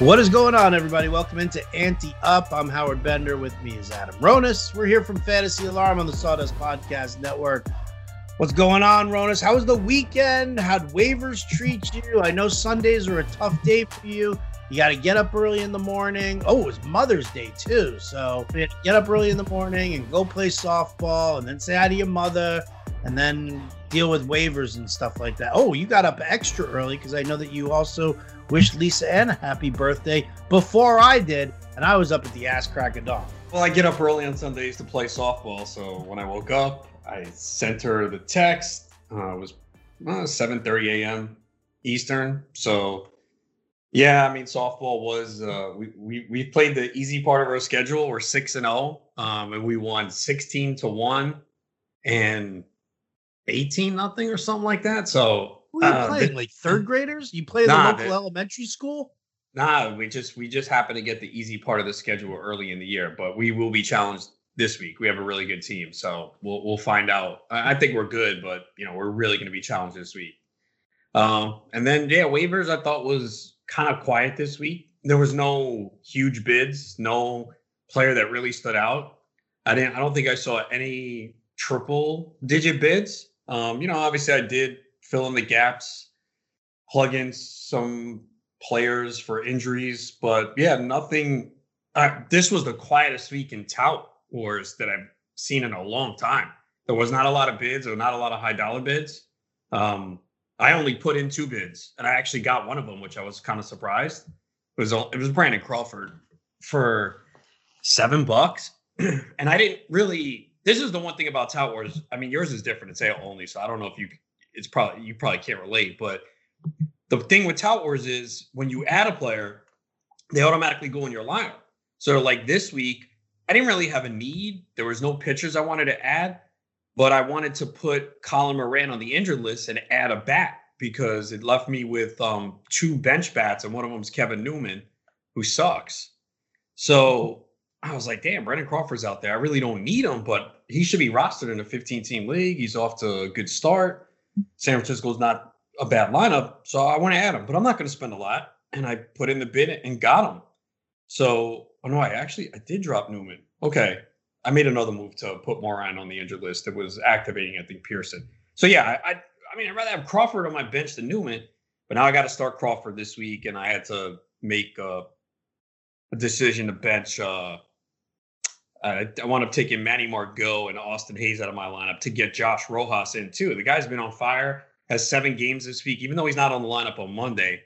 What is going on, everybody? Welcome into Ante Up. I'm Howard Bender. With me is Adam Ronis. We're here from Fantasy Alarm on the Sawdust Podcast Network. What's going on, Ronis? How was the weekend? How'd waivers treat you? I know Sundays are a tough day for you. You got to get up early in the morning. Oh, it was Mother's Day too. So you had to get up early in the morning and go play softball and then say hi to your mother and then deal with waivers and stuff like that. Oh, you got up extra early because I know that you also wished Lisa Ann a happy birthday before I did, and I was up at the ass crack of dawn. Well, I get up early on Sundays to play softball, so when I woke up, I sent her the text. Uh, it was uh, 7:30 a.m. Eastern, so yeah, I mean softball was uh, we we we played the easy part of our schedule. We're six and zero, oh, um, and we won 16 to one and 18 nothing or something like that. So who are you uh, playing? like third graders? You play nah, the local elementary school? Nah, we just we just happen to get the easy part of the schedule early in the year, but we will be challenged this week. We have a really good team, so we'll we'll find out. I think we're good, but you know we're really going to be challenged this week. Um, and then yeah, waivers I thought was kind of quiet this week. There was no huge bids, no player that really stood out. I didn't. I don't think I saw any triple digit bids. Um, you know, obviously I did fill in the gaps, plug in some players for injuries. But yeah, nothing. Uh, this was the quietest week in tout wars that I've seen in a long time. There was not a lot of bids or not a lot of high dollar bids. Um, I only put in two bids, and I actually got one of them, which I was kind of surprised. It was it was Brandon Crawford for seven bucks, and I didn't really. This is the one thing about Tout Wars. I mean, yours is different. It's AL only, so I don't know if you it's probably you probably can't relate, but the thing with tout wars is when you add a player, they automatically go in your lineup. So like this week, I didn't really have a need. There was no pitchers I wanted to add, but I wanted to put Colin Moran on the injured list and add a bat because it left me with um, two bench bats, and one of them is Kevin Newman, who sucks. So I was like, damn, Brandon Crawford's out there. I really don't need him, but he should be rostered in a 15 team league. He's off to a good start. San Francisco is not a bad lineup, so I want to add him, but I'm not going to spend a lot. And I put in the bid and got him. So, oh no, I actually I did drop Newman. Okay, I made another move to put Moran on the injured list that was activating, I think Pearson. So yeah, I, I, I mean I'd rather have Crawford on my bench than Newman, but now I got to start Crawford this week, and I had to make a, a decision to bench. Uh, I, I wound up taking Manny Margot and Austin Hays out of my lineup to get Josh Rojas in too. The guy's been on fire, has seven games this week, even though he's not on the lineup on Monday.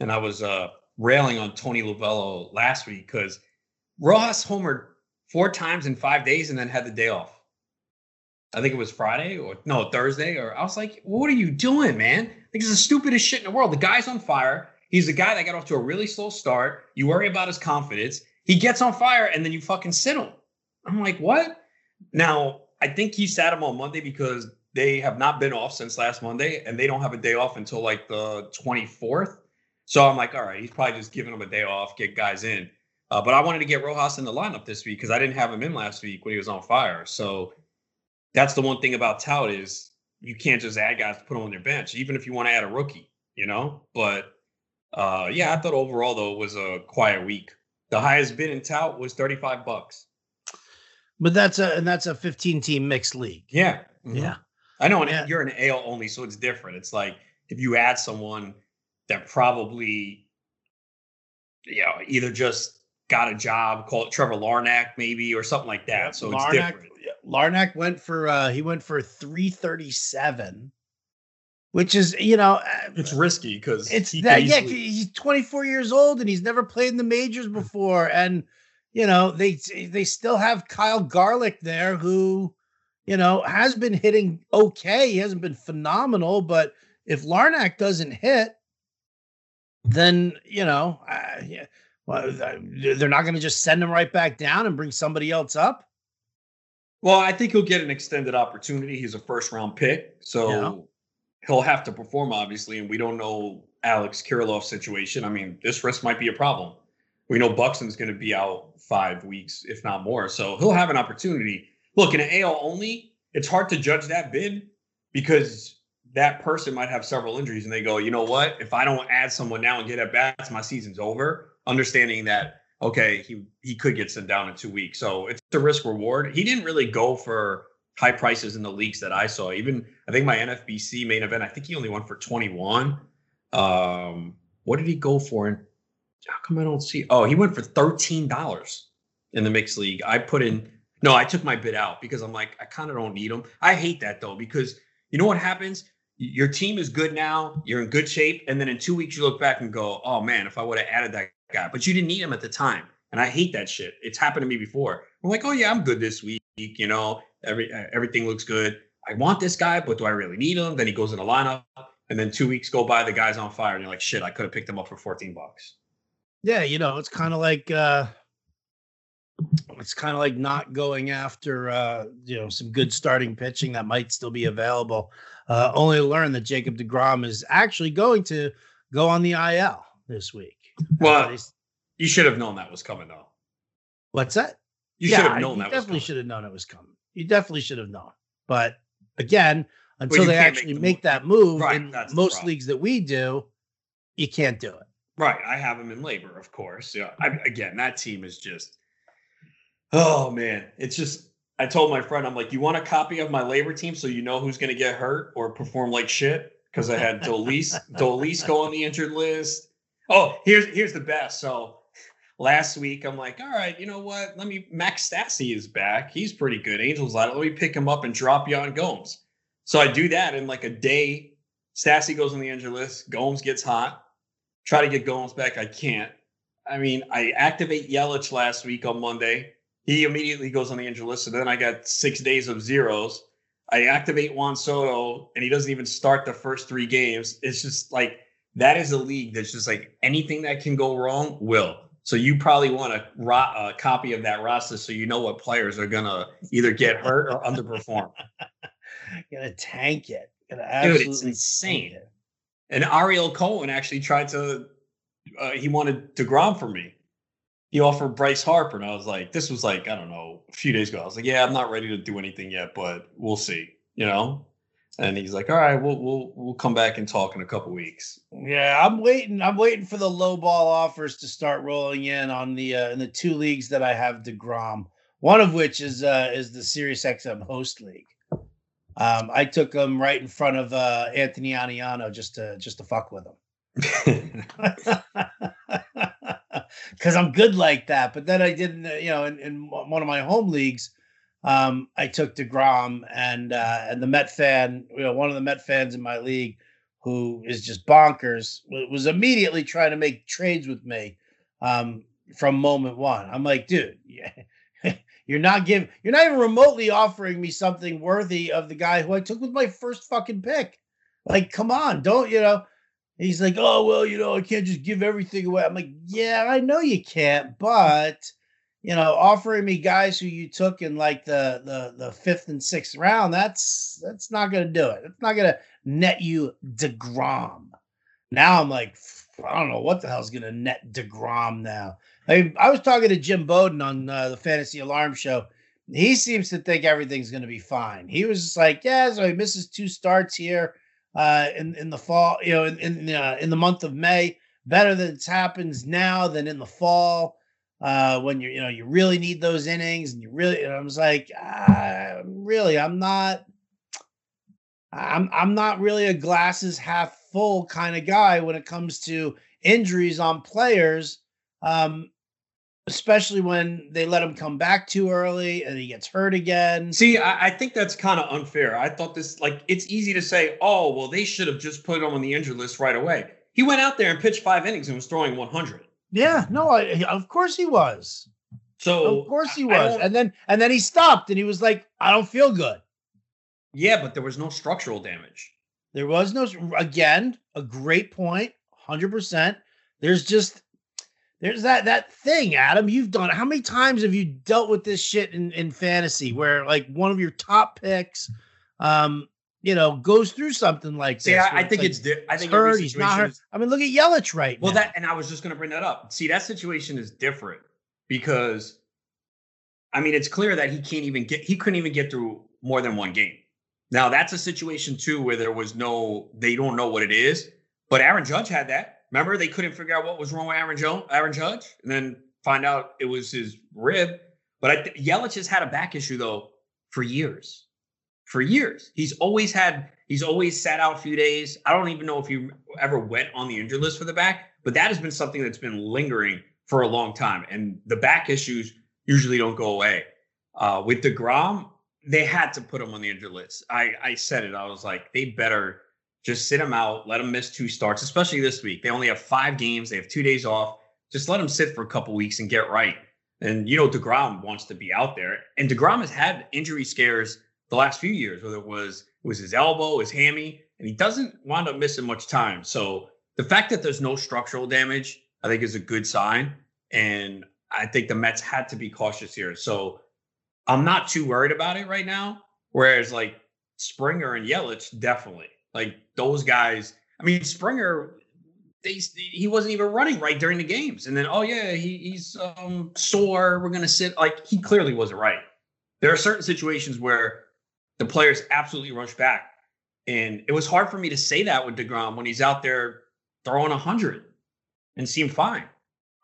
And I was uh, railing on Torey Lovullo last week because Rojas homered four times in five days and then had the day off. I think it was Friday or no Thursday. Or I was like, "What are you doing, man? I think it's the stupidest shit in the world." The guy's on fire. He's the guy that got off to a really slow start. You worry about his confidence. He gets on fire, and then you fucking sit him. I'm like, what? Now, I think he sat him on Monday because they have not been off since last Monday and they don't have a day off until like the 24th. So I'm like, all right, he's probably just giving them a day off, get guys in. Uh, but I wanted to get Rojas in the lineup this week because I didn't have him in last week when he was on fire. So that's the one thing about Tout is you can't just add guys to put them on their bench, even if you want to add a rookie, you know. But uh, yeah, I thought overall though it was a quiet week. The highest bid in Tout was 35 bucks. But that's a and that's a 15 team mixed league. Yeah. Mm-hmm. Yeah. I know yeah. you're an AL only, so it's different. It's like if you add someone that probably you know, either just got a job, call it Trevor Larnach, maybe, or something like that. So Larnach, it's different. Larnach went for uh he went for 337 which is you know uh, it's risky because it's that yeah he's 24 years old and he's never played in the majors before and you know, they they still have Kyle Garlick there who, you know, has been hitting okay. He hasn't been phenomenal, but if Larnach doesn't hit, then you know, uh, yeah, well, they're not going to just send him right back down and bring somebody else up. Well, I think he'll get an extended opportunity. He's a first round pick, so yeah. he'll have to perform obviously, and we don't know Alex Kirilloff's situation. I mean, this risk might be a problem. We know Buxton's going to be out five weeks, if not more. So he'll have an opportunity. Look, in an AL only, it's hard to judge that bid because that person might have several injuries and they go, you know what? If I don't add someone now and get at bats, my season's over. understanding that okay, he he could get sent down in two weeks. So it's a risk reward. He didn't really go for high prices in the leagues that I saw. Even I think my NFBC main event, I think he only went for 21. Um, what did he go for? And how come I don't see? Oh, he went for $13 in the mixed league. I put in no, I took my bid out because I'm like, I kind of don't need him. I hate that though, because you know what happens? Your team is good now, you're in good shape, and then in two weeks you look back and go, Oh man, if I would have added that guy, but you didn't need him at the time. And I hate that shit. It's happened to me before. I'm like, oh yeah, I'm good this week. You know, every everything looks good. I want this guy, but do I really need him? Then he goes in the lineup, and then two weeks go by, the guy's on fire, and you're like, shit, I could have picked him up for 14 bucks. Yeah, you know, it's kind of like uh it's kind of like not going after uh you know some good starting pitching that might still be available. Uh only to learn that Jacob DeGrom is actually going to go on the IL this week. Well, you should have known that was coming, though. What's that? You yeah, should have known you that. Definitely should have known it was coming. You definitely should have known. But again, until well, they actually make, make that move right, in most leagues that we do, you can't do it. Right. I have him in labor, of course. Yeah. I, again, that team is just. Oh man, it's just. I told my friend, I'm like, you want a copy of my labor team so you know who's going to get hurt or perform like shit? Because I had Dolis, Dolis go on the injured list. Oh, here's here's the best. So last week i'm like all right you know what let me max stassi is back he's pretty good angels out let me pick him up and drop yan gomes so i do that in like a day stassi goes on the injured list gomes gets hot try to get gomes back i can't i mean i activate yelich last week on monday he immediately goes on the injury list and then i got six days of zeros i activate juan soto and he doesn't even start the first three games it's just like that is a league that's just like anything that can go wrong will so you probably want a, ro- a copy of that roster so you know what players are gonna either get hurt or underperform. gonna tank it. Gonna Dude, it's insane. It. And Ariel Cohen actually tried to. Uh, he wanted Degrom for me. He offered Bryce Harper, and I was like, "This was like I don't know, a few days ago." I was like, "Yeah, I'm not ready to do anything yet, but we'll see." You know. And he's like, "All right, we'll we'll we'll come back and talk in a couple weeks." Yeah, I'm waiting. I'm waiting for the low ball offers to start rolling in on the uh, in the two leagues that I have Degrom. One of which is uh, is the Sirius XM host league. Um, I took him right in front of uh, Anthony Aniano just to just to fuck with him. Because I'm good like that. But then I didn't, you know, in, in one of my home leagues, um, I took Degrom and uh, and the Met fan, you know, one of the Met fans in my league, who is just bonkers, was immediately trying to make trades with me um, from moment one. I'm like, dude, yeah, you're not giving, you're not even remotely offering me something worthy of the guy who I took with my first fucking pick. Like, come on, don't you know? He's like, oh well, you know, I can't just give everything away. I'm like, yeah, I know you can't, but you know, offering me guys who you took in like the the the fifth and sixth round, that's that's not gonna do it. It's not gonna net you Degrom. Now I'm like, I don't know what the hell's gonna net Degrom now. I I was talking to Jim Bowden on uh, the Fantasy Alarm Show. He seems to think everything's gonna be fine. He was just like, yeah, so he misses two starts here uh, in in the fall, you know, in in, uh, in the month of May. Better that it happens now than in the fall uh, when you you know you really need those innings and you really and I was like uh, really I'm not I'm I'm not really a glasses half full kind of guy when it comes to injuries on players um, especially when they let him come back too early and he gets hurt again. See, I, I think that's kind of unfair. I thought this like it's easy to say, oh well, they should have just put him on the injured list right away. He went out there and pitched five innings and was throwing 100. Yeah, no, I, of course he was. So of course he was, and then and then he stopped, and he was like, "I don't feel good." Yeah, but there was no structural damage. There was no. Again, a great point, hundred percent. There's just there's that that thing, Adam. You've done. How many times have you dealt with this shit in in fantasy, where like one of your top picks, um, you know, goes through something like See, this. I, I think it's, like, it's I think hurt, he's not. Is, I mean, look at Yelich right well, now. that and I was just going to bring that up. See, that situation is different because, I mean, it's clear that he can't even get he couldn't even get through more than one game. Now that's a situation too where there was no they don't know what it is. But Aaron Judge had that. Remember, they couldn't figure out what was wrong with Aaron Jones, Aaron Judge, and then find out it was his rib. But I, Yelich has had a back issue though for years. For years, he's always had. He's always sat out a few days. I don't even know if he ever went on the injured list for the back, but that has been something that's been lingering for a long time. And the back issues usually don't go away. Uh, with Degrom, they had to put him on the injured list. I, I said it. I was like, they better just sit him out, let him miss two starts, especially this week. They only have five games. They have two days off. Just let him sit for a couple weeks and get right. And you know, Degrom wants to be out there, and Degrom has had injury scares the last few years, whether it was it was his elbow, his hammy, and he doesn't wind up missing much time. So the fact that there's no structural damage, I think, is a good sign. And I think the Mets had to be cautious here. So I'm not too worried about it right now. Whereas like Springer and Yelich, definitely. Like those guys. I mean, Springer, they he wasn't even running right during the games, and then oh yeah, he, he's um, sore. We're gonna sit. Like he clearly wasn't right. There are certain situations where the players absolutely rush back, and it was hard for me to say that with Degrom when he's out there throwing hundred and seemed fine.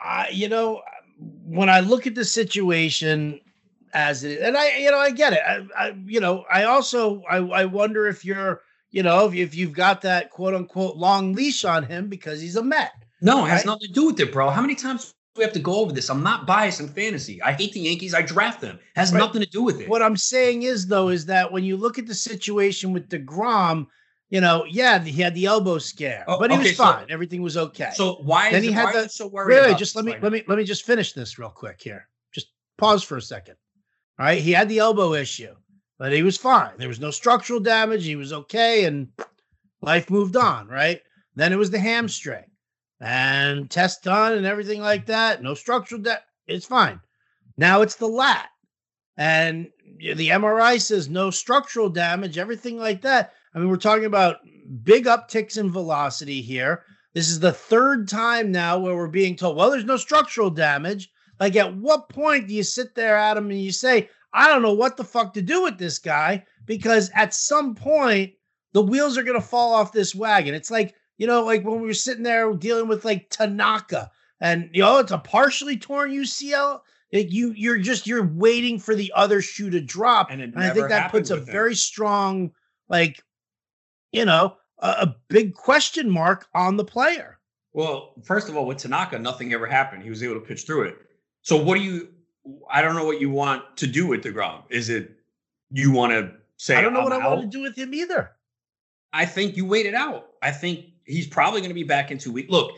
Uh, you know, when I look at the situation as it, and I, you know, I get it. I, I you know, I also, I, I wonder if you're, you know, if, if you've got that quote unquote long leash on him because he's a Met. No, it has nothing to do with it, bro. How many times do we have to go over this? I'm not biased in fantasy. I hate the Yankees. I draft them. It has right. nothing to do with it. What I'm saying is, though, is that when you look at the situation with DeGrom, you know, yeah, he had the elbow scare, oh, but he okay, was fine. So, Everything was okay. So why then he had the, so worried? Wait just let me let me let me just finish this real quick here. Just pause for a second. All right, he had the elbow issue, but he was fine. There was no structural damage. He was okay, and life moved on. Right. Then it was the hamstring, and test done and everything like that. No structural damage. It's fine. Now it's the lat, and the MRI says no structural damage. Everything like that I mean, we're talking about big upticks in velocity here. This is the third time now where we're being told, well, there's no structural damage. Like, at what point do you sit there, Adam, and you say, I don't know what the fuck to do with this guy? Because at some point, the wheels are going to fall off this wagon. It's like, you know, like when we were sitting there dealing with like Tanaka and, you know, it's a partially torn UCL. Like you, you're just, you're waiting for the other shoe to drop. And, and I think that puts a him. very strong, like, you know, a, a big question mark on the player. Well, first of all, with Tanaka, nothing ever happened. He was able to pitch through it. So, what do you? I don't know what you want to do with Degrom. Is it you want to say? I don't know I'm what out? I want to do with him either. I think you wait it out. I think he's probably going to be back in two weeks. Look,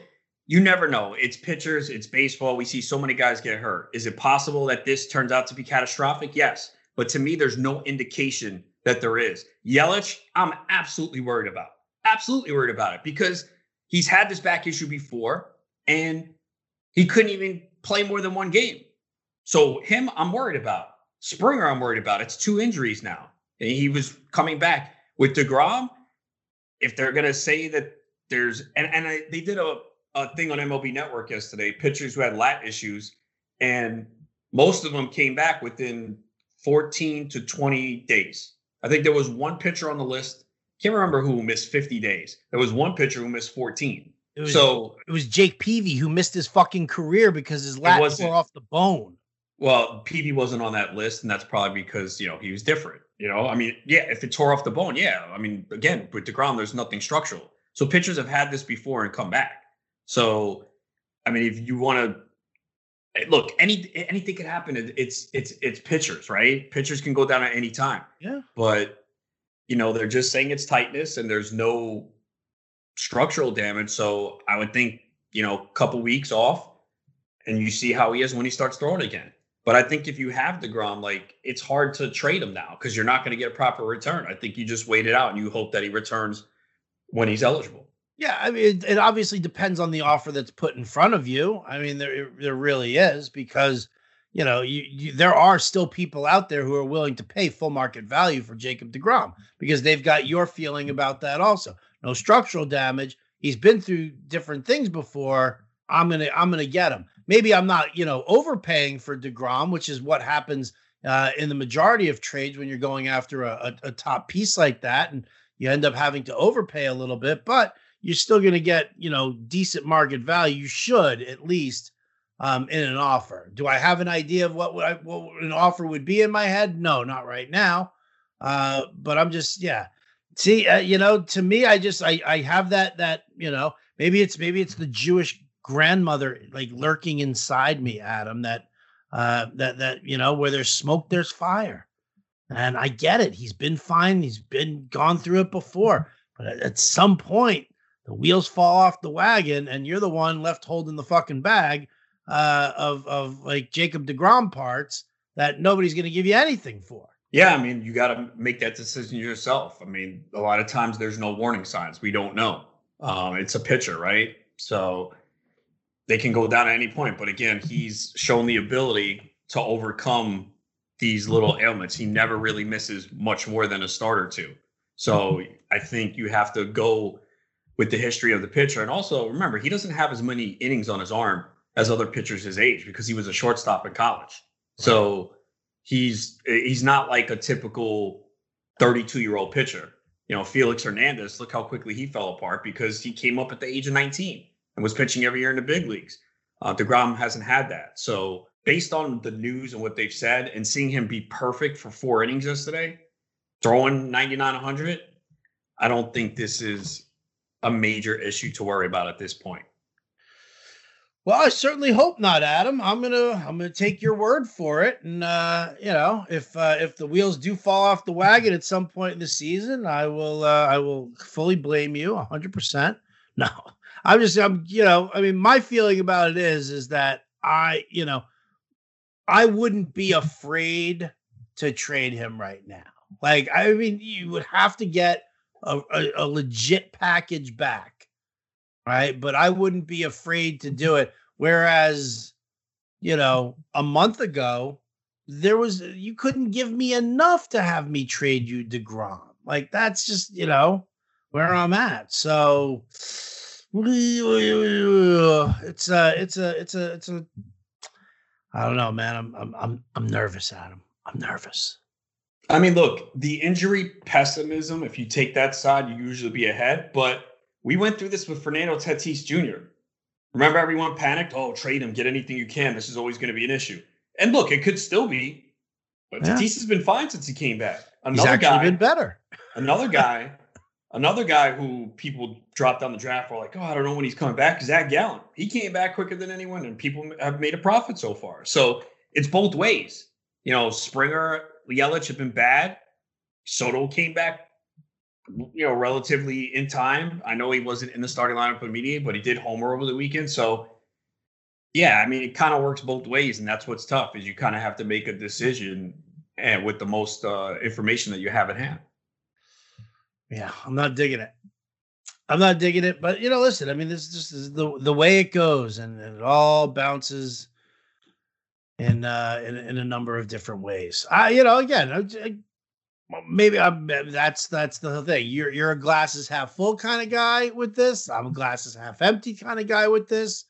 you never know. It's pitchers, it's baseball. We see so many guys get hurt. Is it possible that this turns out to be catastrophic? Yes. But to me, there's no indication that there is. Yelich, I'm absolutely worried about. Absolutely worried about it because he's had this back issue before and he couldn't even play more than one game. So him, I'm worried about. Springer, I'm worried about. It's two injuries now. And he was coming back with DeGrom. If they're gonna say that there's and, and I, they did a, a thing on MLB Network yesterday, pitchers who had lat issues, and most of them came back within 14 to 20 days. I think there was one pitcher on the list. Can't remember who missed 50 days. There was one pitcher who missed 14. It was, so it was Jake Peavy who missed his fucking career because his lat tore off the bone. Well, Peavy wasn't on that list, and that's probably because you know he was different. You know, I mean, yeah, if it tore off the bone, yeah. I mean, again, with Degrom, there's nothing structural. So pitchers have had this before and come back. So, I mean, if you want to Eh, look, any anything can happen. It's it's it's pitchers, right? Pitchers can go down at any time. Yeah. But you know, they're just saying it's tightness and there's no structural damage. So I would think, you know, a couple weeks off and you see how he is when he starts throwing again. But I think if you have DeGrom, like it's hard to trade him now because you're not going to get a proper return. I think you just wait it out and you hope that he returns when he's eligible. Yeah, I mean, it, it, obviously depends on the offer that's put in front of you. I mean, there there really is because you know you, you, there are still people out there who are willing to pay full market value for Jacob Degrom because they've got your feeling about that also. No structural damage. He's been through different things before. I'm gonna I'm gonna get him. Maybe I'm not you know overpaying for Degrom, which is what happens uh, in the majority of trades when you're going after a, a, a top piece like that, and you end up having to overpay a little bit, but you're still to get you know decent market value. You should at least um, in an offer. Do I have an idea of what, I, what an offer would be in my head? No, not right now. Uh, but I'm just yeah. See, uh, you know, to me, I just I I have that that you know maybe it's maybe it's the Jewish grandmother like lurking inside me, Adam. That uh, that that you know where there's smoke, there's fire, and I get it. He's been fine. He's been gone through it before, but at, at some point the wheels fall off the wagon, and you're the one left holding the fucking bag uh, of of like Jacob Degrom parts that nobody's going to give you anything for. Yeah, I mean, you got to make that decision yourself. I mean, a lot of times there's no warning signs. We don't know. Um, it's a pitcher, right? So they can go down at any point. But again, he's shown the ability to overcome these little ailments. He never really misses much more than a start or two. So I think you have to go with the history of the pitcher. And also remember, he doesn't have as many innings on his arm as other pitchers his age because he was a shortstop in college. So he's he's not like a typical 32 year old pitcher. You know, Felix Hernandez, look how quickly he fell apart because he came up at the age of 19 and was pitching every year in the big leagues. Uh, DeGrom hasn't had that. So, based on the news and what they've said, and seeing him be perfect for four innings yesterday, throwing 99 100, I don't think this is a major issue to worry about at this point. Well, I certainly hope not, Adam. I'm gonna I'm gonna take your word for it, and uh, you know, if uh, if the wheels do fall off the wagon at some point in the season, I will uh, I will fully blame you 100. percent No, I'm just I'm you know I mean my feeling about it is is that I you know I wouldn't be afraid to trade him right now. Like I mean, you would have to get a, a, a legit package back right? But I wouldn't be afraid to do it. Whereas, you know, a month ago, there was you couldn't give me enough to have me trade you Degrom. Like that's just you know where I'm at. So it's a it's a it's a it's a I don't know, man. I'm I'm I'm I'm nervous, Adam. I'm nervous. I mean, look, the injury pessimism. If you take that side, you usually be ahead. But we went through this with Fernando Tatis Jr. Remember, everyone panicked. Oh, trade him, get anything you can. This is always going to be an issue. And look, it could still be, but yeah. Tatis has been fine since he came back. Another He's actually guy, been better. another guy, another guy who people dropped down the draft were like, oh, I don't know when he's coming back. Zach Gallen, he came back quicker than anyone, and people have made a profit so far. So it's both ways. You know, Springer, Yelich have been bad. Soto came back you know, relatively in time. I know he wasn't in the starting lineup immediately, but he did homer over the weekend. So, yeah, I mean, it kind of works both ways, and that's what's tough is you kind of have to make a decision and with the most uh, information that you have at hand. Yeah, I'm not digging it. I'm not digging it, but you know, listen. I mean, this, this is the the way it goes, and, and it all bounces in uh in, in a number of different ways. I, you know, again, I, maybe I'm, that's that's the thing. You're you're a glasses half full kind of guy with this. I'm a glasses half empty kind of guy with this.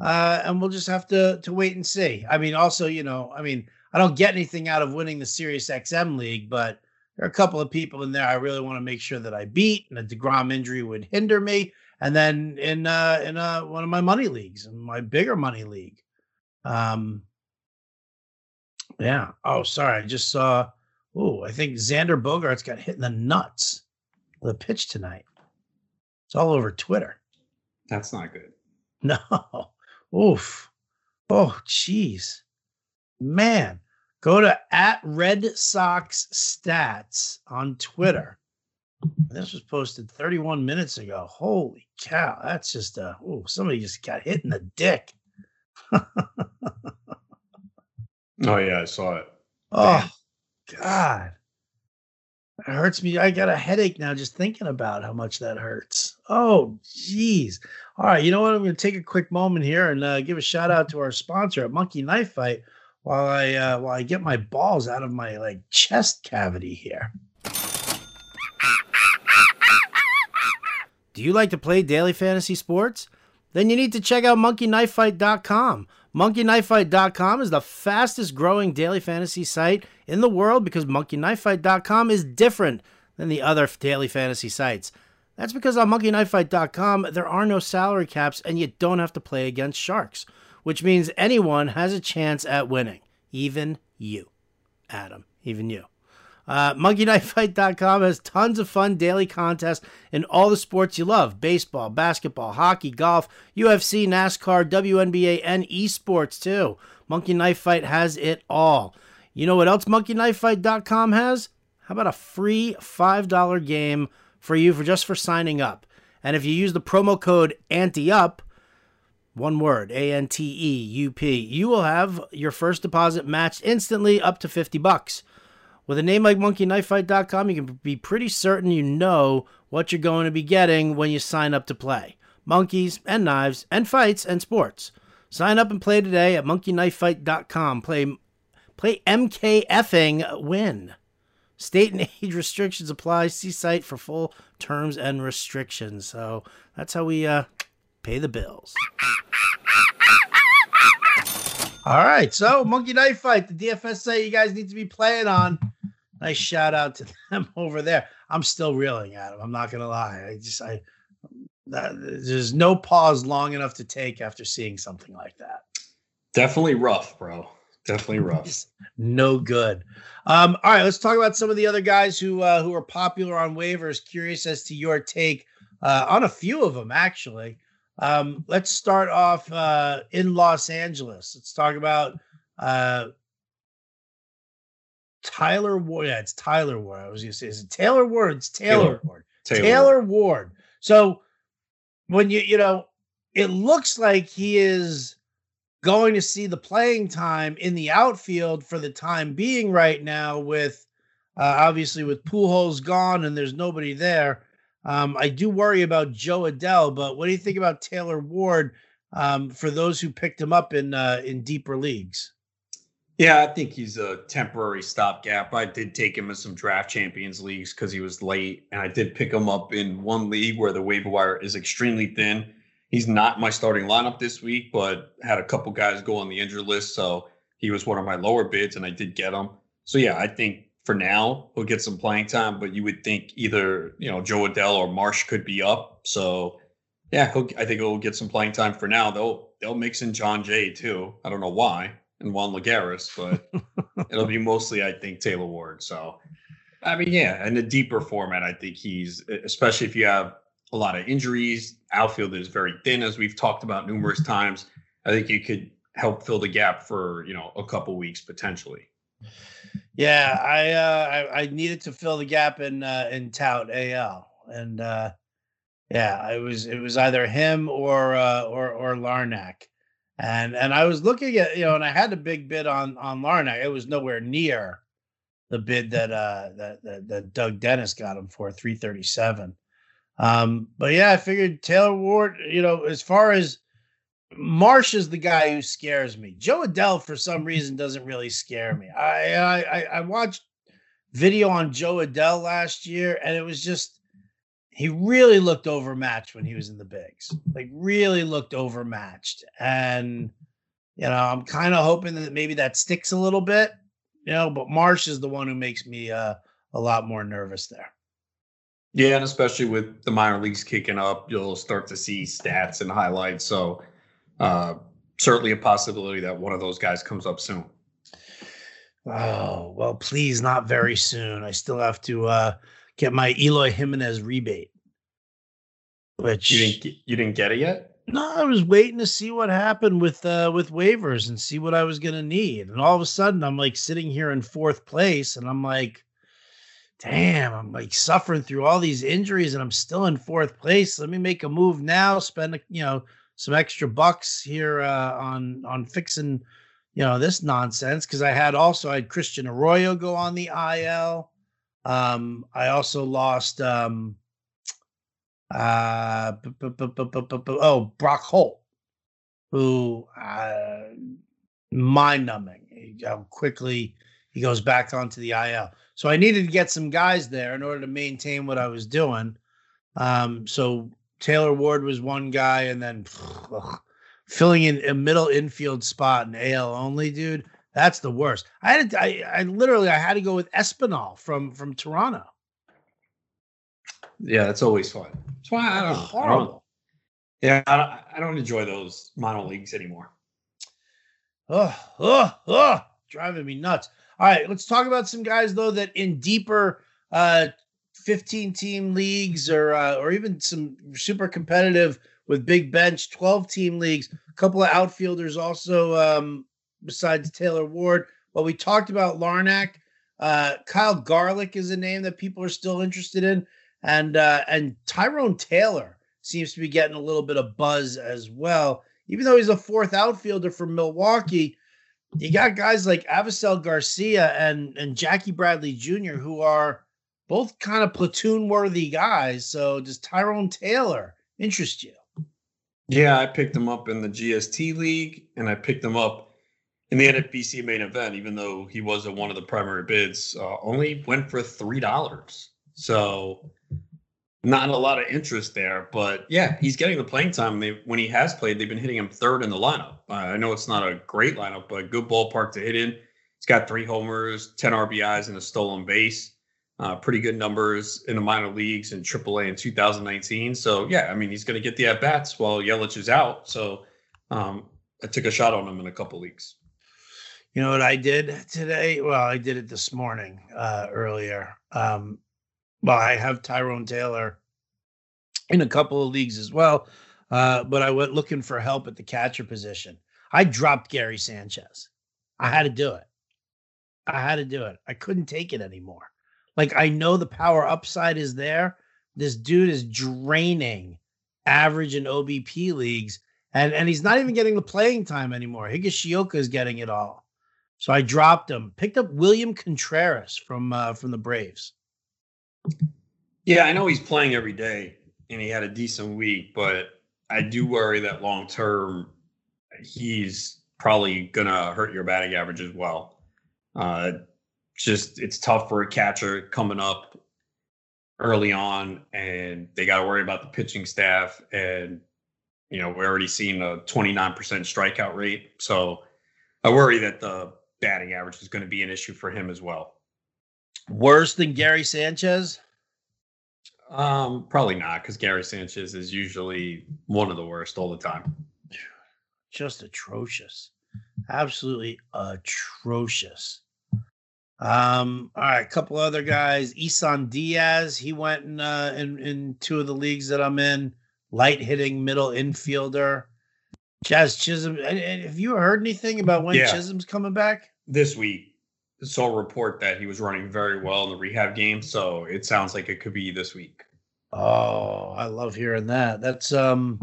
Uh, and we'll just have to to wait and see. I mean, also, you know, I mean, I don't get anything out of winning the Sirius XM league, but there are a couple of people in there I really want to make sure that I beat, and a Degrom injury would hinder me. And then in uh in uh one of my money leagues, in my bigger money league, um, yeah. Oh, sorry, I just saw Oh, I think Xander Bogaerts got hit in the nuts with a pitch tonight. It's all over Twitter. That's not good. No. Oof. Oh, jeez. Man, go to at Red Sox Stats on Twitter. This was posted 31 minutes ago. Holy cow. That's just a, oh, somebody just got hit in the dick. oh, yeah, I saw it. Oh, God. It hurts me. I got a headache now just thinking about how much that hurts. Oh, jeez. All right. You know what? I'm going to take a quick moment here and uh, give a shout out to our sponsor at Monkey Knife Fight while I uh, while I get my balls out of my like chest cavity here. Do you like to play daily fantasy sports? Then you need to check out monkeyknifefight.com. MonkeyKnifeFight.com is the fastest growing daily fantasy site in the world because MonkeyKnifeFight.com is different than the other daily fantasy sites. That's because on monkeyknifefight.com, there are no salary caps and you don't have to play against sharks, which means anyone has a chance at winning, even you, Adam, even you. Uh, MonkeyKnifeFight.com has tons of fun daily contests in all the sports you love baseball, basketball, hockey, golf, UFC, NASCAR, WNBA, and esports too. Monkey Knife Fight has it all. You know what else MonkeyKnifeFight.com has? How about a free $5 game for you for just for signing up? And if you use the promo code ANTEUP, one word, A N T E U P, you will have your first deposit matched instantly up to 50 bucks. With a name like monkeyknifefight.com, you can be pretty certain you know what you're going to be getting when you sign up to play. Monkeys and knives and fights and sports. Sign up and play today at monkeyknifefight.com. Play play MKFing win. State and age restrictions apply. See site for full terms and restrictions. So that's how we uh, pay the bills. All right, so Monkey Knife Fight, the DFS site you guys need to be playing on. Nice shout out to them over there. I'm still reeling at them. I'm not gonna lie. I just I that, there's no pause long enough to take after seeing something like that. Definitely rough, bro. Definitely rough. no good. Um, all right, let's talk about some of the other guys who uh, who are popular on waivers. Curious as to your take uh, on a few of them, actually. Um, let's start off uh, in Los Angeles. Let's talk about uh, Tyler Ward. Yeah, it's Tyler Ward. I was going to say, is it Taylor Ward? It's Taylor, Taylor. Ward. Taylor. Taylor Ward. So when you, you know, it looks like he is going to see the playing time in the outfield for the time being right now with uh, obviously with Pujols gone and there's nobody there. Um, I do worry about Jo Adell, but what do you think about Taylor Ward um, for those who picked him up in uh, in deeper leagues? Yeah, I think he's a temporary stopgap. I did take him in some draft champions leagues because he was late, and I did pick him up in one league where the waiver wire is extremely thin. He's not my starting lineup this week, but had a couple guys go on the injured list, so he was one of my lower bids, and I did get him. So yeah, I think for now he'll get some playing time, but you would think either you know Jo Adell or Marsh could be up. So yeah, I think he'll get some playing time for now. They'll they'll mix in Jon Jay too. I don't know why and Juan Lagares, but it'll be mostly I think Taylor Ward. So I mean, yeah, in a deeper format, I think he's especially if you have a lot of injuries. Outfield is very thin, as we've talked about numerous mm-hmm. times. I think you could help fill the gap for you know a couple weeks potentially. Yeah, I, uh, I, I needed to fill the gap in uh, in tout AL, and uh, yeah, it was it was either him or uh, or or Larnach, and and I was looking at you know, and I had a big bid on on Larnach. It was nowhere near the bid that uh that that, that Doug Dennis got him for three thirty seven. Um, but yeah, I figured Taylor Ward. You know, as far as Marsh is the guy who scares me. Jo Adell, for some reason, doesn't really scare me. I I I watched video on Jo Adell last year, and it was just he really looked overmatched when he was in the bigs. Like really looked overmatched. And you know, I'm kind of hoping that maybe that sticks a little bit, you know, but Marsh is the one who makes me uh, a lot more nervous there. Yeah, and especially with the minor leagues kicking up, you'll start to see stats and highlights. So uh, certainly a possibility that one of those guys comes up soon. Oh well, please not very soon. I still have to uh, get my Eloy Jimenez rebate. Which you didn't get, you didn't get it yet? No, I was waiting to see what happened with uh, with waivers and see what I was gonna need. And all of a sudden, I'm like sitting here in fourth place, and I'm like, damn, I'm like suffering through all these injuries, and I'm still in fourth place. Let me make a move now. Spend you know some extra bucks here uh, on on fixing you know this nonsense because I had also I had Christian Arroyo go on the IL. Um, I also lost um, uh, oh Brock Holt, who uh, mind numbing. How quickly he goes back onto the IL. So I needed to get some guys there in order to maintain what I was doing. Um, so Taylor Ward was one guy, and then ugh, filling in a middle infield spot in AL only, dude. That's the worst. I had to, I, I literally I had to go with Espinal from from Toronto. Yeah, that's always fun. That's why I don't. Horrible. I don't yeah, I don't, I don't enjoy those mono leagues anymore. Oh, oh, oh, driving me nuts. All right, let's talk about some guys though that in deeper uh 15 team leagues or uh, or even some super competitive with big bench 12 team leagues. A couple of outfielders also um besides Taylor Ward. Well, we talked about Larnach. Uh, Kyle Garlick is a name that people are still interested in, and uh, and Tyrone Taylor seems to be getting a little bit of buzz as well. Even though he's a fourth outfielder for Milwaukee, you got guys like Avisail Garcia and and Jackie Bradley Jr. who are both kind of platoon worthy guys. So does Tyrone Taylor interest you? Yeah, I picked him up in the GST league, and I picked him up in the NFBC main event, even though he wasn't one of the primary bids, uh, only went for three dollars. So not a lot of interest there, but yeah, he's getting the playing time. They, when he has played, they've been hitting him third in the lineup. Uh, I know it's not a great lineup, but good ballpark to hit in. He's got three homers, 10 RBIs, and a stolen base. Uh, pretty good numbers in the minor leagues and AAA in 2019. So yeah, I mean he's going to get the at bats while Yelich is out. So um, I took a shot on him in a couple leagues. You know what I did today? Well, I did it this morning uh, earlier. Um, well, I have Tyrone Taylor in a couple of leagues as well, uh, but I went looking for help at the catcher position. I dropped Gary Sanchez. I had to do it. I had to do it. I couldn't take it anymore. Like I know the power upside is there. This dude is draining average and OBP leagues, and and he's not even getting the playing time anymore. Higashioka is getting it all. So I dropped him. Picked up William Contreras from uh, from the Braves. Yeah, I know he's playing every day, and he had a decent week, but I do worry that long term he's probably gonna hurt your batting average as well. Uh, just it's tough for a catcher coming up early on, and they got to worry about the pitching staff. And you know, we're already seeing a 29% strikeout rate, so I worry that the batting average is going to be an issue for him as well. Worse than Gary Sanchez? Um, probably not, because Gary Sanchez is usually one of the worst all the time. Just atrocious. Absolutely atrocious. Um, all right, a couple other guys. Isan Diaz, he went in uh in, in two of the leagues that I'm in, light hitting middle infielder. Jazz Chisholm. Have you heard anything about when yeah. Chisholm's coming back? this week saw a report that he was running very well in the rehab game. So it sounds like it could be this week. Oh, I love hearing that. That's um,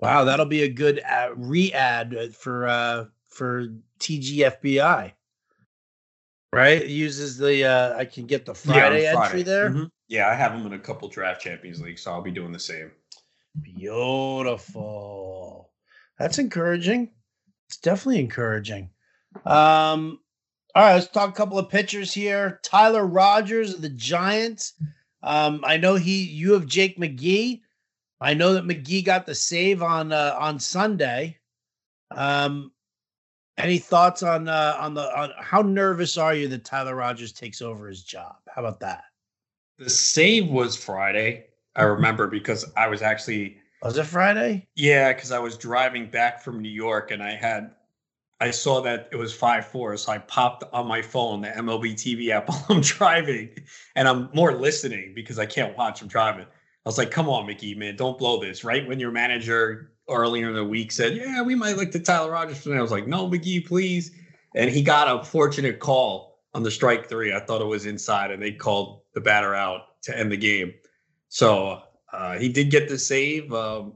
wow, that'll be a good uh, re-ad for uh for TGFBI. Right, it uses the uh I can get the Friday, yeah, Friday. entry there. Mm-hmm. Yeah, I have him in a couple draft champions leagues, so I'll be doing the same. Beautiful. That's encouraging. It's definitely encouraging. Um, all right, let's talk a couple of pitchers here. Tyler Rogers of the Giants. Um, I know he you have Jake McGee. I know that McGee got the save on uh, on Sunday. Um, any thoughts on uh, on the on how nervous are you that Tyler Rogers takes over his job? How about that? The save was Friday. I remember because I was actually was it Friday? Yeah, because I was driving back from New York and I had I saw that it was five four, so I popped on my phone the MLB TV app while I'm driving, and I'm more listening because I can't watch. I'm driving. I was like, "Come on, Mickey, man, don't blow this." Right when your manager earlier in the week said, "Yeah, we might look to Tyler Rogers," and I was like, "No, McGee, please." And he got a fortunate call on the strike three. I thought it was inside, and they called the batter out to end the game. So uh, he did get the save. Um,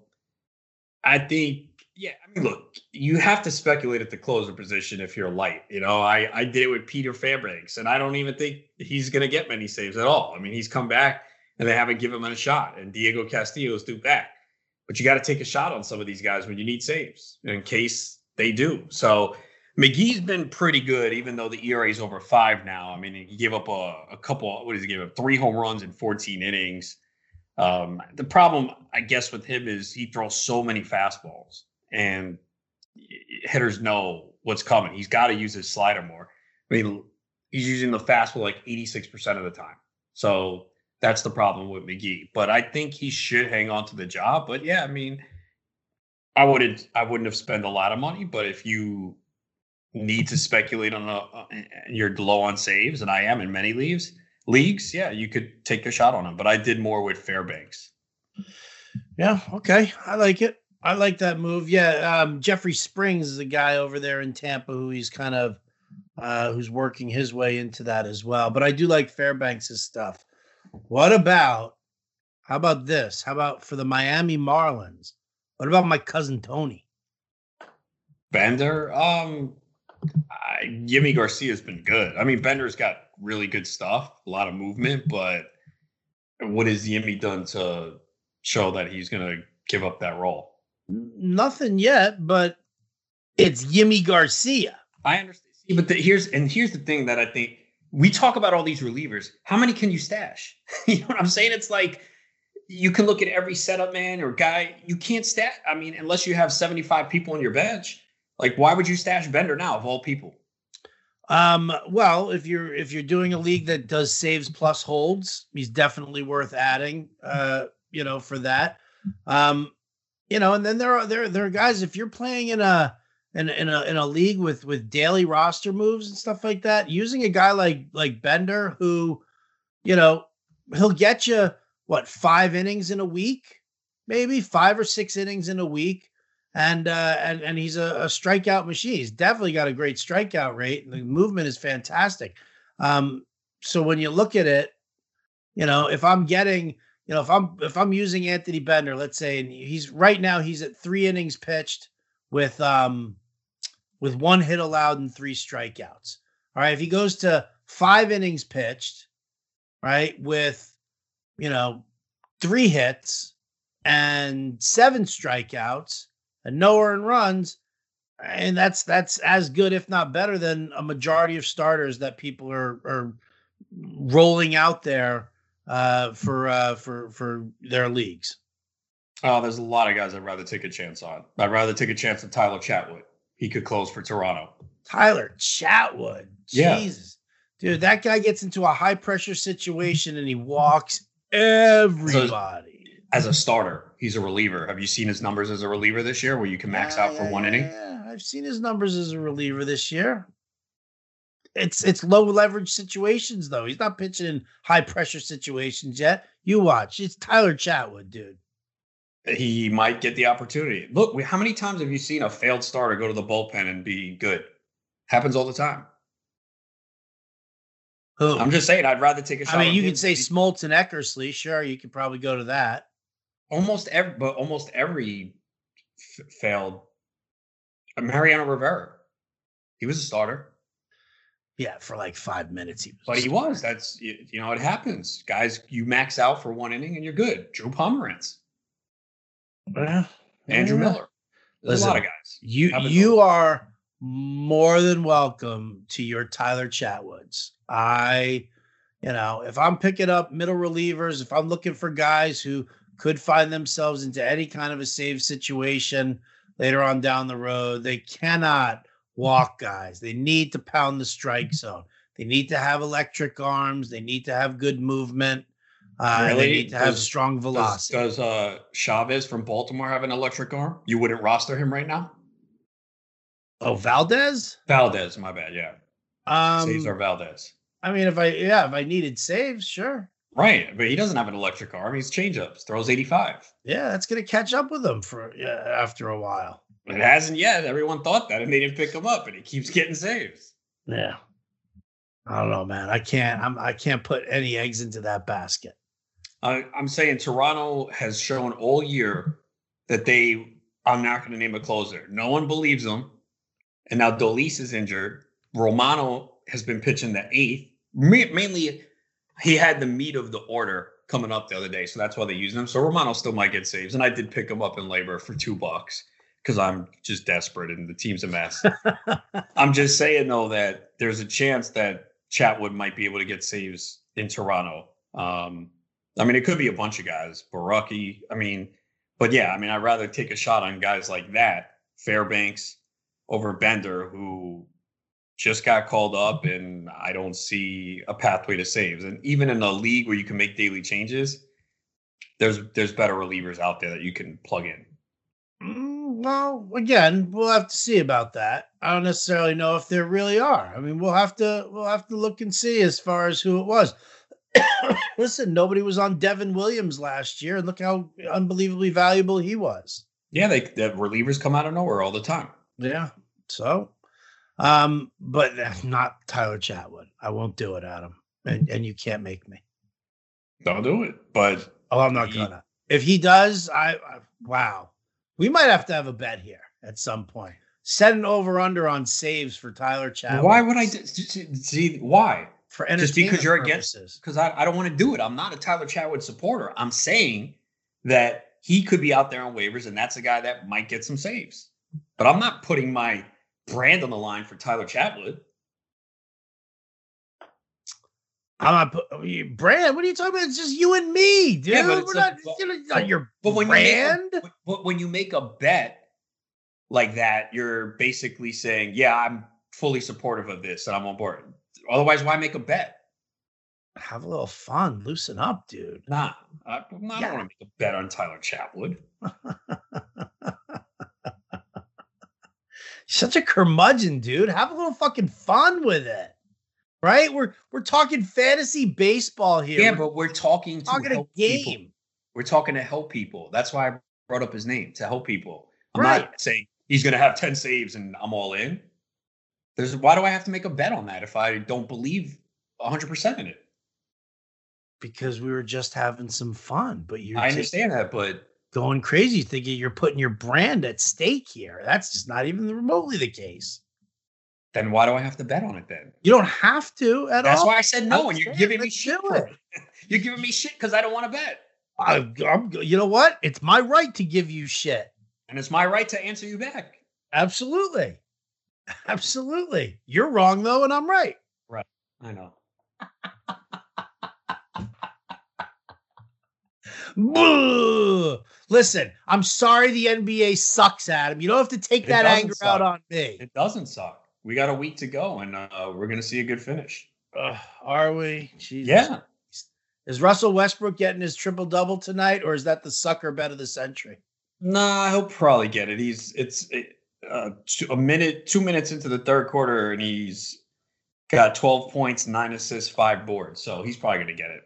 I think yeah, I mean, look, you have to speculate at the closer position if you're light. You know, I I did it with Peter Fairbanks, and I don't even think he's going to get many saves at all. I mean, he's come back and they haven't given him a shot, and Diego Castillo's due back. But you got to take a shot on some of these guys when you need saves in case they do. So McGee's been pretty good, even though the ERA is over five now. I mean, he gave up a, a couple. What does he give up? Three home runs in 14 innings. Um, the problem, I guess, with him is he throws so many fastballs and hitters know what's coming. He's got to use his slider more. I mean, he's using the fastball like 86% of the time. So That's the problem with McGee. But I think he should hang on to the job. But yeah, I mean, I wouldn't I wouldn't have spent a lot of money, but if you need to speculate on a you're low on saves, and I am in many leagues, leagues, yeah, you could take a shot on him. But I did more with Fairbanks. Yeah, okay. I like it. I like that move. Yeah, um, Jeffrey Springs is a guy over there in Tampa who he's kind of uh, who's working his way into that as well. But I do like Fairbanks' stuff. What about how about this? How about for the Miami Marlins? What about my cousin Tony? Bender, um, I, Garcia's been good. I mean, Bender's got really good stuff, a lot of movement, but what has Yimi done to show that he's going to give up that role? Nothing yet, but it's Yimi Garcia. I understand. See, but the, here's and here's the thing that I think we talk about all these relievers. How many can you stash? you know what I'm saying? It's like you can look at every setup man or guy. You can't stash. I mean, unless you have 75 people on your bench. Like, why would you stash Bender now of all people? Um, well, if you're if you're doing a league that does saves plus holds, he's definitely worth adding. Uh, you know, for that. Um, you know, and then there are there there are guys if you're playing in a in, in a in a league with with daily roster moves and stuff like that, using a guy like like Bender who, you know, he'll get you what five innings in a week, maybe five or six innings in a week and uh, and and he's a, a, strikeout machine. He's definitely got a great strikeout rate. The movement is fantastic. Um, so when you look at it, you know, if I'm getting, you know, if I'm if I'm using Anthony Bender, let's say, and he's right now he's at three innings pitched with um with one hit allowed and three strikeouts. All right, if he goes to five innings pitched, right, with you know three hits and seven strikeouts and no earned runs, and that's that's as good, if not better, than a majority of starters that people are are rolling out there uh, for uh, for for their leagues. Oh, there's a lot of guys I'd rather take a chance on. I'd rather take a chance on Tyler Chatwood. He could close for Toronto. Tyler Chatwood. Yeah. Jesus. Dude, that guy gets into a high pressure situation and he walks everybody as a starter, he's a reliever. Have you seen his numbers as a reliever this year where you can max yeah, out for yeah, one inning? Yeah, I've seen his numbers as a reliever this year. It's it's low leverage situations though. He's not pitching in high pressure situations yet. You watch. It's Tyler Chatwood, dude. He might get the opportunity. Look, how many times have you seen a failed starter go to the bullpen and be good? Happens all the time. Who? I'm just saying, I'd rather take a shot. I mean, you could say Smoltz and Eckersley. Sure, you could probably go to that almost every, but almost every f- failed. Uh, Mariano Rivera, he was a starter. Yeah, for like five minutes he was. But he was. That's you know it happens, guys. You max out for one inning and you're good. Drew Pomeranz, Andrew yeah. Miller. There's Listen, a lot of guys. You you are more than welcome to your Tyler Chatwoods. I, you know, if I'm picking up middle relievers, if I'm looking for guys who could find themselves into any kind of a save situation later on down the road. They cannot walk guys. They need to pound the strike zone. They need to have electric arms. They need to have good movement. Uh, really? They need to have does, strong velocity. Does, does uh, Chavez from Baltimore have an electric arm? You wouldn't roster him right now? Oh, Valdez? Valdez, my bad. Yeah. Um, Cesar Valdez. I mean, if I yeah, if I needed saves, sure. Right, but he doesn't have an electric arm. He's changeups, throws 85. Yeah, that's going to catch up with him for yeah, after a while. It hasn't yet. Everyone thought that, and they didn't pick him up, and he keeps getting saves. Yeah, I don't know, man. I can't. I'm. I can't put any eggs into that basket. I, I'm saying Toronto has shown all year that they. I'm not going to name a closer. No one believes them, and now Dolis is injured. Romano has been pitching the eighth, mainly he had the meat of the order coming up the other day, so that's why they used him. So Romano still might get saves, and I did pick him up in LABR for two bucks because I'm just desperate and the team's a mess. I'm just saying though that there's a chance that Chatwood might be able to get saves in Toronto. Um, I mean, it could be a bunch of guys, Borucki. I mean, but yeah, I mean, I'd rather take a shot on guys like that, Fairbanks over Bender, who just got called up, and I don't see a pathway to saves. And even in a league where you can make daily changes, there's there's better relievers out there that you can plug in. Mm, well, again, we'll have to see about that. I don't necessarily know if there really are. I mean, we'll have to we'll have to look and see as far as who it was. Listen, nobody was on Devin Williams last year, and look how unbelievably valuable he was. Yeah, they the relievers come out of nowhere all the time. Yeah. So, um, but not Tyler Chatwood. I won't do it, Adam, and and you can't make me. Don't do it. But oh, I'm not he, gonna. If he does, I, I wow, we might have to have a bet here at some point. Set an over under on saves for Tyler Chatwood. Why would I do, see why? For just because you're purposes. against because I, I don't want to do it. I'm not a Tyler Chatwood supporter. I'm saying that he could be out there on waivers, and that's a guy that might get some saves. But I'm not putting my brand on the line for Tyler Chatwood. I'm not put, oh, brand. What are you talking about? It's just you and me, dude. Yeah, but We're not, a, you know, not your but when brand. You a, when you make a bet like that, you're basically saying, "Yeah, I'm fully supportive of this, and I'm on board." Otherwise, why make a bet? Have a little fun, loosen up, dude. Nah, I, I don't want to make a bet on Tyler Chatwood. Such a curmudgeon, dude. Have a little fucking fun with it. Right? We're we're talking fantasy baseball here. Yeah, but we're talking to talking help a game. People. We're talking to help people. That's why I brought up his name to help people. I'm right. not saying he's going to have 10 saves and I'm all in. There's why do I have to make a bet on that if I don't believe 100% in it? Because we were just having some fun, but you I understand that, but going crazy thinking you're putting your brand at stake here. That's just not even remotely the case. Then why do I have to bet on it then? You don't have to at That's all. That's why I said no, and you're giving me shit. you're giving me shit because I don't want to bet. I, I'm, you know what? It's my right to give you shit, and it's my right to answer you back. Absolutely, absolutely. You're wrong though, and I'm right. Right. I know. Listen, I'm sorry the NBA sucks, Adam. You don't have to take it that anger suck. out on me. It doesn't suck. We got a week to go, and uh, we're going to see a good finish. Uh, are we? Jesus. Yeah. Is Russell Westbrook getting his triple double tonight, or is that the sucker bet of the century? Nah, he'll probably get it. He's it's uh, a minute, two minutes into the third quarter, and he's got 12 points, nine assists, five boards. So he's probably going to get it.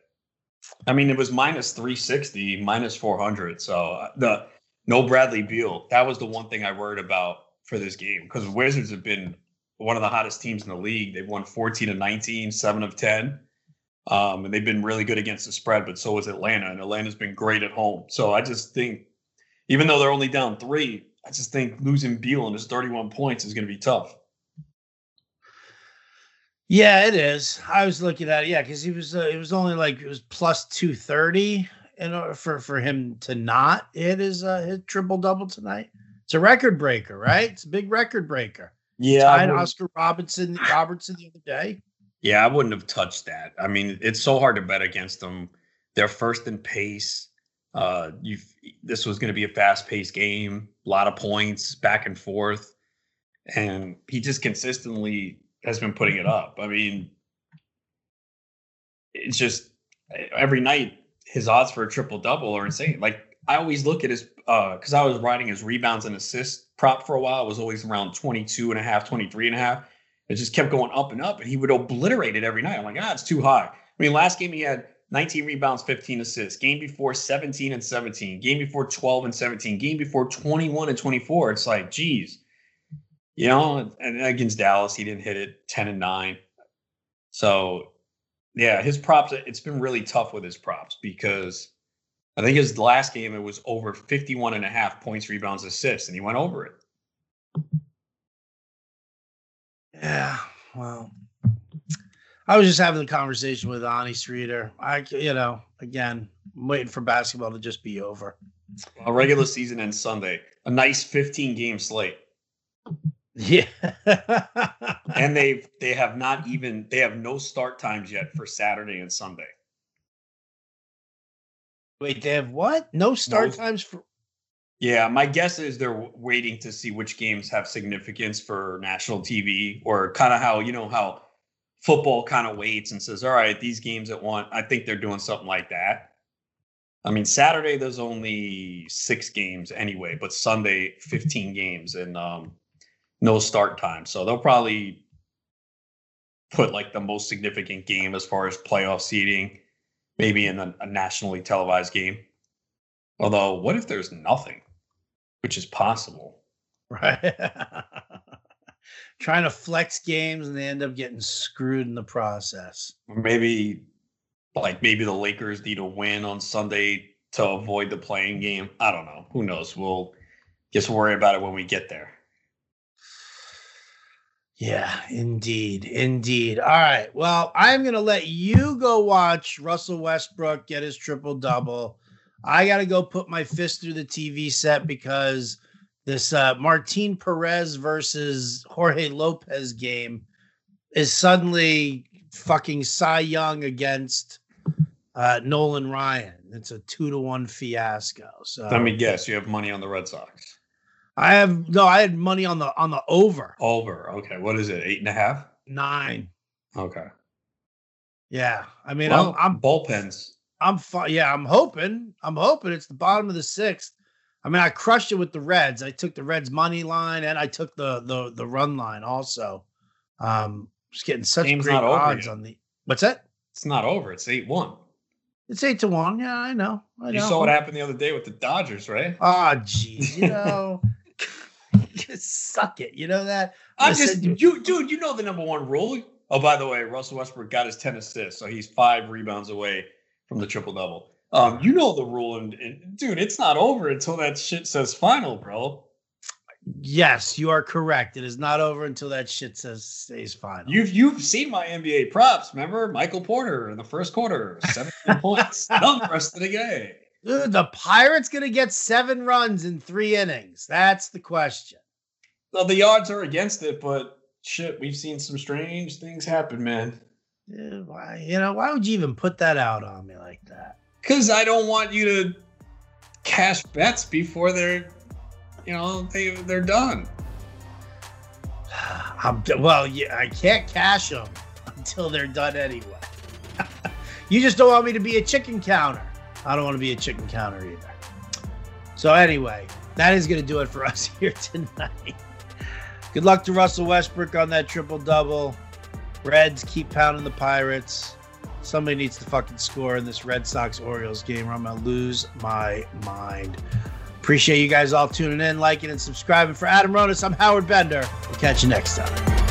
I mean, it was minus 360, minus 400. So uh, the no Bradley Beal. That was the one thing I worried about for this game because Wizards have been one of the hottest teams in the league. They've won 14 of 19, 7 of 10. Um, and they've been really good against the spread, but so is Atlanta. And Atlanta's been great at home. So I just think, even though they're only down three, I just think losing Beal and his 31 points is going to be tough. Yeah, it is. I was looking at it. Yeah, because he was uh, it was only like it was plus two thirty in order for for him to not hit his uh, his triple double tonight. It's a record breaker, right? It's a big record breaker. Yeah, tied Oscar Robinson Robertson the other day. Yeah, I wouldn't have touched that. I mean, it's so hard to bet against them. They're first in pace. Uh, you this was going to be a fast paced game, a lot of points, back and forth, and he just consistently has been putting it up. I mean, it's just every night his odds for a triple double are insane. Like I always look at his because uh, I was writing his rebounds and assists prop for a while. It was always around 22 and a half, 23 and a half. It just kept going up and up, and he would obliterate it every night. I'm like, ah, it's too high. I mean, last game he had 19 rebounds, 15 assists. Game before 17 and 17. Game before 12 and 17. Game before 21 and 24. It's like, geez, you know, and against Dallas, he didn't hit it 10 and 9. So, yeah, his props, it's been really tough with his props because I think his last game, it was over 51 and a half points, rebounds, assists, and he went over it. Yeah, well, I was just having a conversation with Ani Streeter. I, you know, again, I'm waiting for basketball to just be over. A regular season and Sunday, a nice 15 game slate. Yeah. and they've they have not even they have no start times yet for Saturday and Sunday. Wait, they have what? No start no, times for Yeah, my guess is they're waiting to see which games have significance for national TV or kind of how, you know, how football kind of waits and says, all right, these games at one, I think they're doing something like that. I mean, Saturday there's only six games anyway, but Sunday 15 games and um, no start time. So they'll probably put like the most significant game as far as playoff seeding, maybe in a, a nationally televised game. Although, what if there's nothing, which is possible? Right. Trying to flex games and they end up getting screwed in the process. Maybe, like, maybe the Lakers need a win on Sunday to avoid the play-in game. I don't know. Who knows? We'll just worry about it when we get there. Yeah, indeed. Indeed. All right. Well, I'm going to let you go watch Russell Westbrook get his triple double. I got to go put my fist through the TV set because this uh, Martin Perez versus Jorge Lopez game is suddenly fucking Cy Young against uh, Nolan Ryan. It's a two to one fiasco. So let me guess, you have money on the Red Sox. I have no. I had money on the on the over. Over. Okay. What is it? Eight and a half. Nine. Okay. Yeah. I mean, well, I'm, I'm bullpens. I'm fine. Yeah, I'm hoping. I'm hoping it's the bottom of the sixth. I mean, I crushed it with the Reds. I took the Reds money line and I took the the the run line also. Um, just getting such Game's great odds on the. What's that? It's not over. It's eight one. It's eight to one. Yeah, I know. I You know. saw what happened the other day with the Dodgers, right? Oh, geez, you know, just suck it. You know that. I I just you, dude. You know the number one rule. Oh, by the way, Russell Westbrook got his ten assists, so he's five rebounds away from the triple double. Um, you know the rule, and, and dude, it's not over until that shit says final, bro. Yes, you are correct. It is not over until that shit says stays final. You've you've seen my NBA props. Remember Michael Porter in the first quarter, seventeen points, the rest of the game. Dude, the Pirates gonna get seven runs in three innings. That's the question. Well, the odds are against it, but shit, we've seen some strange things happen, man. Yeah, why, you know, why would you even put that out on me like that? Because I don't want you to cash bets before they're, you know, they they're done. I'm, well, yeah, I can't cash them until they're done anyway. you just don't want me to be a chicken counter. I don't want to be a chicken counter either. So anyway, that is going to do it for us here tonight. Good luck to Russell Westbrook on that triple double. Reds keep pounding the Pirates. Somebody needs to fucking score in this Red Sox Orioles game, or I'm gonna lose my mind. Appreciate you guys all tuning in, liking, and subscribing. For Adam Ronis, I'm Howard Bender. We'll catch you next time.